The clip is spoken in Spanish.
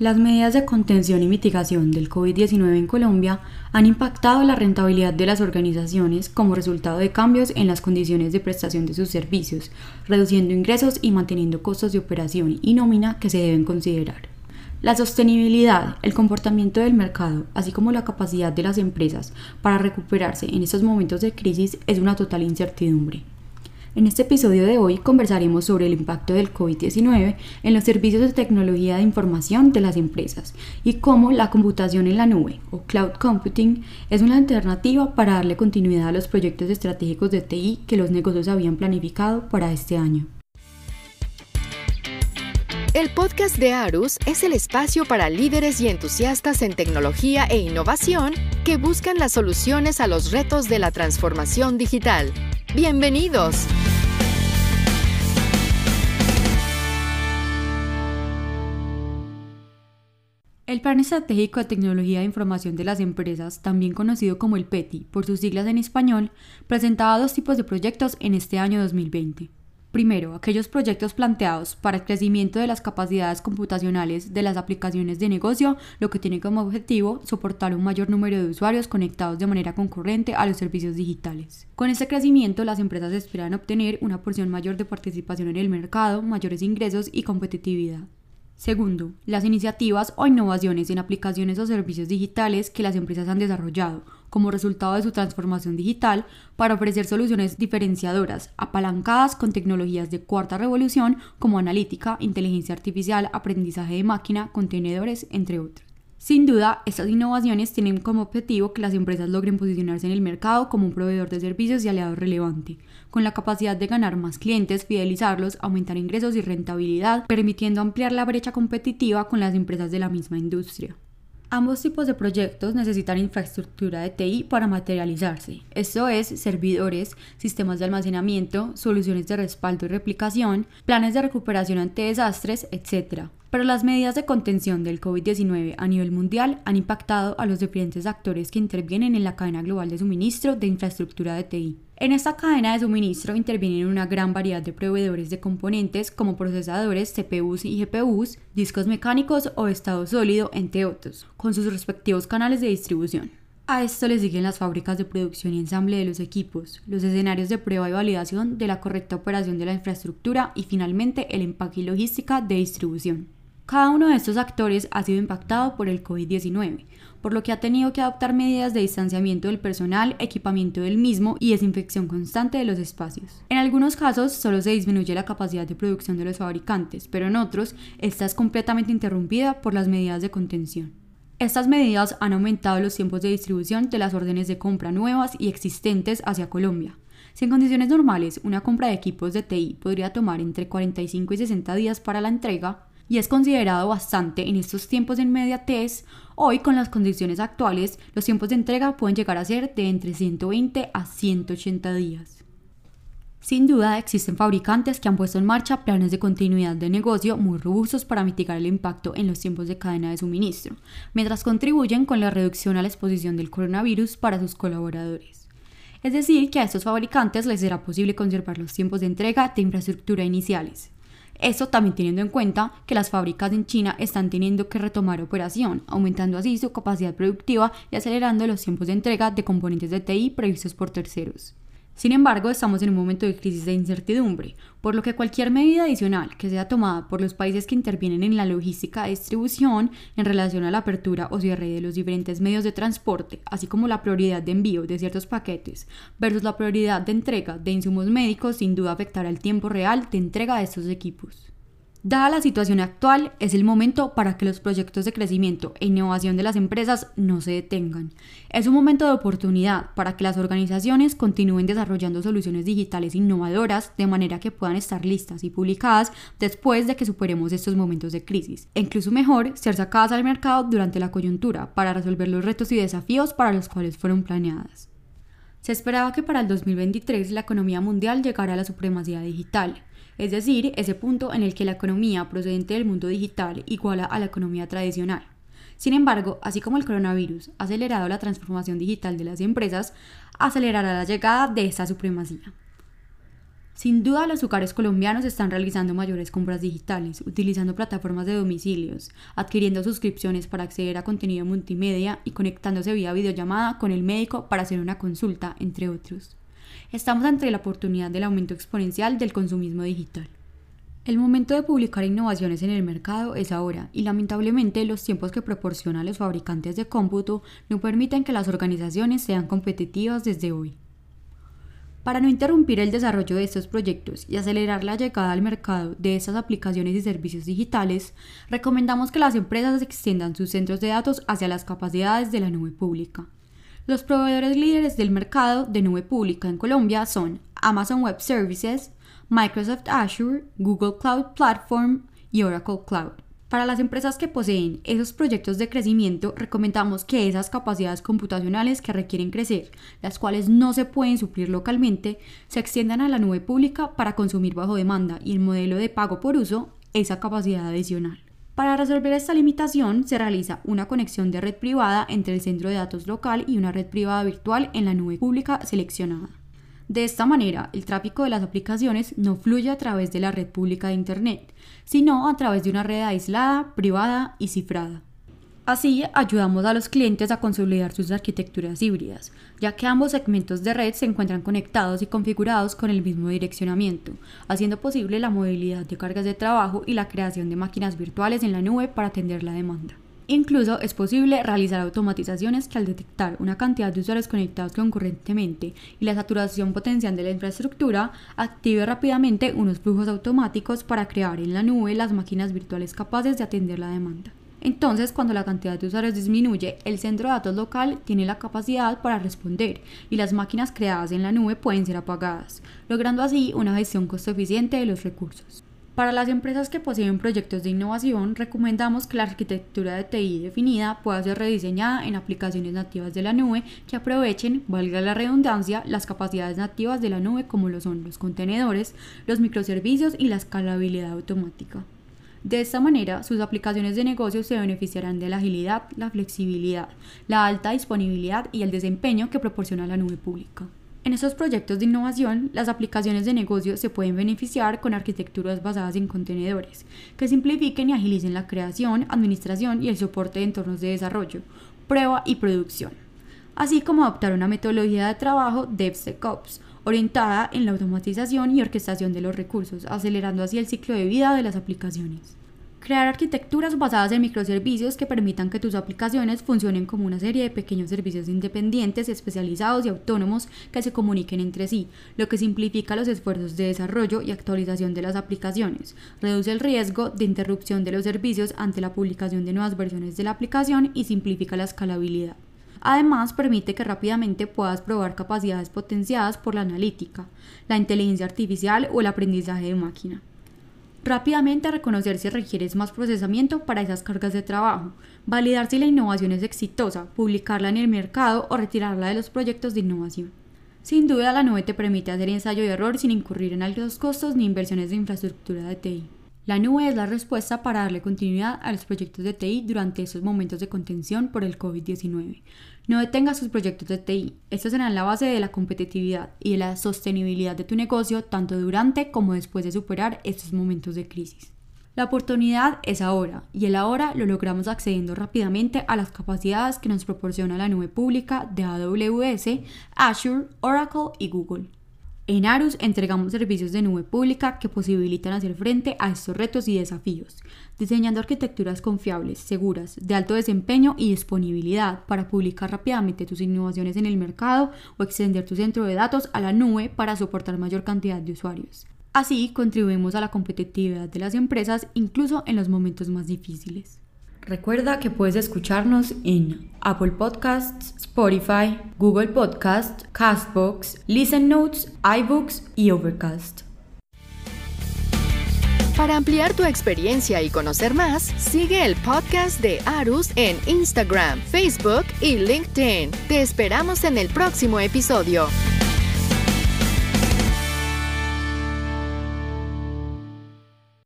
Las medidas de contención y mitigación del COVID-19 en Colombia han impactado la rentabilidad de las organizaciones como resultado de cambios en las condiciones de prestación de sus servicios, reduciendo ingresos y manteniendo costos de operación y nómina que se deben considerar. La sostenibilidad, el comportamiento del mercado, así como la capacidad de las empresas para recuperarse en estos momentos de crisis es una total incertidumbre. En este episodio de hoy conversaremos sobre el impacto del COVID-19 en los servicios de tecnología de información de las empresas y cómo la computación en la nube o cloud computing es una alternativa para darle continuidad a los proyectos estratégicos de TI que los negocios habían planificado para este año. El podcast de Arus es el espacio para líderes y entusiastas en tecnología e innovación que buscan las soluciones a los retos de la transformación digital. Bienvenidos. El Plan Estratégico de Tecnología de Información de las Empresas, también conocido como el PETI por sus siglas en español, presentaba dos tipos de proyectos en este año 2020. Primero, aquellos proyectos planteados para el crecimiento de las capacidades computacionales de las aplicaciones de negocio, lo que tiene como objetivo soportar un mayor número de usuarios conectados de manera concurrente a los servicios digitales. Con este crecimiento, las empresas esperan obtener una porción mayor de participación en el mercado, mayores ingresos y competitividad. Segundo, las iniciativas o innovaciones en aplicaciones o servicios digitales que las empresas han desarrollado como resultado de su transformación digital para ofrecer soluciones diferenciadoras, apalancadas con tecnologías de cuarta revolución como analítica, inteligencia artificial, aprendizaje de máquina, contenedores, entre otros. Sin duda, estas innovaciones tienen como objetivo que las empresas logren posicionarse en el mercado como un proveedor de servicios y aliado relevante, con la capacidad de ganar más clientes, fidelizarlos, aumentar ingresos y rentabilidad, permitiendo ampliar la brecha competitiva con las empresas de la misma industria. Ambos tipos de proyectos necesitan infraestructura de TI para materializarse, esto es, servidores, sistemas de almacenamiento, soluciones de respaldo y replicación, planes de recuperación ante desastres, etc. Pero las medidas de contención del COVID-19 a nivel mundial han impactado a los diferentes actores que intervienen en la cadena global de suministro de infraestructura de TI. En esta cadena de suministro intervienen una gran variedad de proveedores de componentes como procesadores, CPUs y GPUs, discos mecánicos o estado sólido, entre otros, con sus respectivos canales de distribución. A esto le siguen las fábricas de producción y ensamble de los equipos, los escenarios de prueba y validación de la correcta operación de la infraestructura y finalmente el empaque y logística de distribución. Cada uno de estos actores ha sido impactado por el COVID-19, por lo que ha tenido que adoptar medidas de distanciamiento del personal, equipamiento del mismo y desinfección constante de los espacios. En algunos casos solo se disminuye la capacidad de producción de los fabricantes, pero en otros esta es completamente interrumpida por las medidas de contención. Estas medidas han aumentado los tiempos de distribución de las órdenes de compra nuevas y existentes hacia Colombia. Si en condiciones normales una compra de equipos de TI podría tomar entre 45 y 60 días para la entrega, y es considerado bastante en estos tiempos de inmediatez, hoy con las condiciones actuales los tiempos de entrega pueden llegar a ser de entre 120 a 180 días. Sin duda existen fabricantes que han puesto en marcha planes de continuidad de negocio muy robustos para mitigar el impacto en los tiempos de cadena de suministro, mientras contribuyen con la reducción a la exposición del coronavirus para sus colaboradores. Es decir, que a estos fabricantes les será posible conservar los tiempos de entrega de infraestructura iniciales. Esto también teniendo en cuenta que las fábricas en China están teniendo que retomar operación, aumentando así su capacidad productiva y acelerando los tiempos de entrega de componentes de TI previstos por terceros. Sin embargo, estamos en un momento de crisis de incertidumbre, por lo que cualquier medida adicional que sea tomada por los países que intervienen en la logística de distribución en relación a la apertura o cierre de los diferentes medios de transporte, así como la prioridad de envío de ciertos paquetes versus la prioridad de entrega de insumos médicos, sin duda afectará el tiempo real de entrega de estos equipos. Dada la situación actual, es el momento para que los proyectos de crecimiento e innovación de las empresas no se detengan. Es un momento de oportunidad para que las organizaciones continúen desarrollando soluciones digitales innovadoras de manera que puedan estar listas y publicadas después de que superemos estos momentos de crisis. E incluso mejor, ser sacadas al mercado durante la coyuntura para resolver los retos y desafíos para los cuales fueron planeadas. Se esperaba que para el 2023 la economía mundial llegara a la supremacía digital, es decir, ese punto en el que la economía procedente del mundo digital iguala a la economía tradicional. Sin embargo, así como el coronavirus ha acelerado la transformación digital de las empresas, acelerará la llegada de esta supremacía. Sin duda, los hogares colombianos están realizando mayores compras digitales, utilizando plataformas de domicilios, adquiriendo suscripciones para acceder a contenido multimedia y conectándose vía videollamada con el médico para hacer una consulta, entre otros. Estamos ante la oportunidad del aumento exponencial del consumismo digital. El momento de publicar innovaciones en el mercado es ahora y lamentablemente los tiempos que proporcionan los fabricantes de cómputo no permiten que las organizaciones sean competitivas desde hoy. Para no interrumpir el desarrollo de estos proyectos y acelerar la llegada al mercado de estas aplicaciones y servicios digitales, recomendamos que las empresas extiendan sus centros de datos hacia las capacidades de la nube pública. Los proveedores líderes del mercado de nube pública en Colombia son Amazon Web Services, Microsoft Azure, Google Cloud Platform y Oracle Cloud. Para las empresas que poseen esos proyectos de crecimiento, recomendamos que esas capacidades computacionales que requieren crecer, las cuales no se pueden suplir localmente, se extiendan a la nube pública para consumir bajo demanda y el modelo de pago por uso esa capacidad adicional. Para resolver esta limitación, se realiza una conexión de red privada entre el centro de datos local y una red privada virtual en la nube pública seleccionada. De esta manera, el tráfico de las aplicaciones no fluye a través de la red pública de Internet, sino a través de una red aislada, privada y cifrada. Así, ayudamos a los clientes a consolidar sus arquitecturas híbridas, ya que ambos segmentos de red se encuentran conectados y configurados con el mismo direccionamiento, haciendo posible la movilidad de cargas de trabajo y la creación de máquinas virtuales en la nube para atender la demanda. Incluso es posible realizar automatizaciones que al detectar una cantidad de usuarios conectados concurrentemente y la saturación potencial de la infraestructura, active rápidamente unos flujos automáticos para crear en la nube las máquinas virtuales capaces de atender la demanda. Entonces, cuando la cantidad de usuarios disminuye, el centro de datos local tiene la capacidad para responder y las máquinas creadas en la nube pueden ser apagadas, logrando así una gestión costo eficiente de los recursos. Para las empresas que poseen proyectos de innovación, recomendamos que la arquitectura de TI definida pueda ser rediseñada en aplicaciones nativas de la nube que aprovechen, valga la redundancia, las capacidades nativas de la nube como lo son los contenedores, los microservicios y la escalabilidad automática. De esta manera, sus aplicaciones de negocio se beneficiarán de la agilidad, la flexibilidad, la alta disponibilidad y el desempeño que proporciona la nube pública. En estos proyectos de innovación, las aplicaciones de negocio se pueden beneficiar con arquitecturas basadas en contenedores, que simplifiquen y agilicen la creación, administración y el soporte de entornos de desarrollo, prueba y producción, así como adoptar una metodología de trabajo DevSecOps, orientada en la automatización y orquestación de los recursos, acelerando así el ciclo de vida de las aplicaciones. Crear arquitecturas basadas en microservicios que permitan que tus aplicaciones funcionen como una serie de pequeños servicios independientes, especializados y autónomos que se comuniquen entre sí, lo que simplifica los esfuerzos de desarrollo y actualización de las aplicaciones, reduce el riesgo de interrupción de los servicios ante la publicación de nuevas versiones de la aplicación y simplifica la escalabilidad. Además, permite que rápidamente puedas probar capacidades potenciadas por la analítica, la inteligencia artificial o el aprendizaje de máquina. Rápidamente reconocer si requieres más procesamiento para esas cargas de trabajo, validar si la innovación es exitosa, publicarla en el mercado o retirarla de los proyectos de innovación. Sin duda, la nube te permite hacer ensayo y error sin incurrir en altos costos ni inversiones de infraestructura de TI. La nube es la respuesta para darle continuidad a los proyectos de TI durante estos momentos de contención por el COVID-19. No detengas tus proyectos de TI. Estos serán la base de la competitividad y de la sostenibilidad de tu negocio tanto durante como después de superar estos momentos de crisis. La oportunidad es ahora y el ahora lo logramos accediendo rápidamente a las capacidades que nos proporciona la nube pública de AWS, Azure, Oracle y Google. En Arus entregamos servicios de nube pública que posibilitan hacer frente a estos retos y desafíos, diseñando arquitecturas confiables, seguras, de alto desempeño y disponibilidad para publicar rápidamente tus innovaciones en el mercado o extender tu centro de datos a la nube para soportar mayor cantidad de usuarios. Así contribuimos a la competitividad de las empresas incluso en los momentos más difíciles. Recuerda que puedes escucharnos en Apple Podcasts, Spotify, Google Podcasts, Castbox, Listen Notes, iBooks y Overcast. Para ampliar tu experiencia y conocer más, sigue el podcast de Arus en Instagram, Facebook y LinkedIn. Te esperamos en el próximo episodio.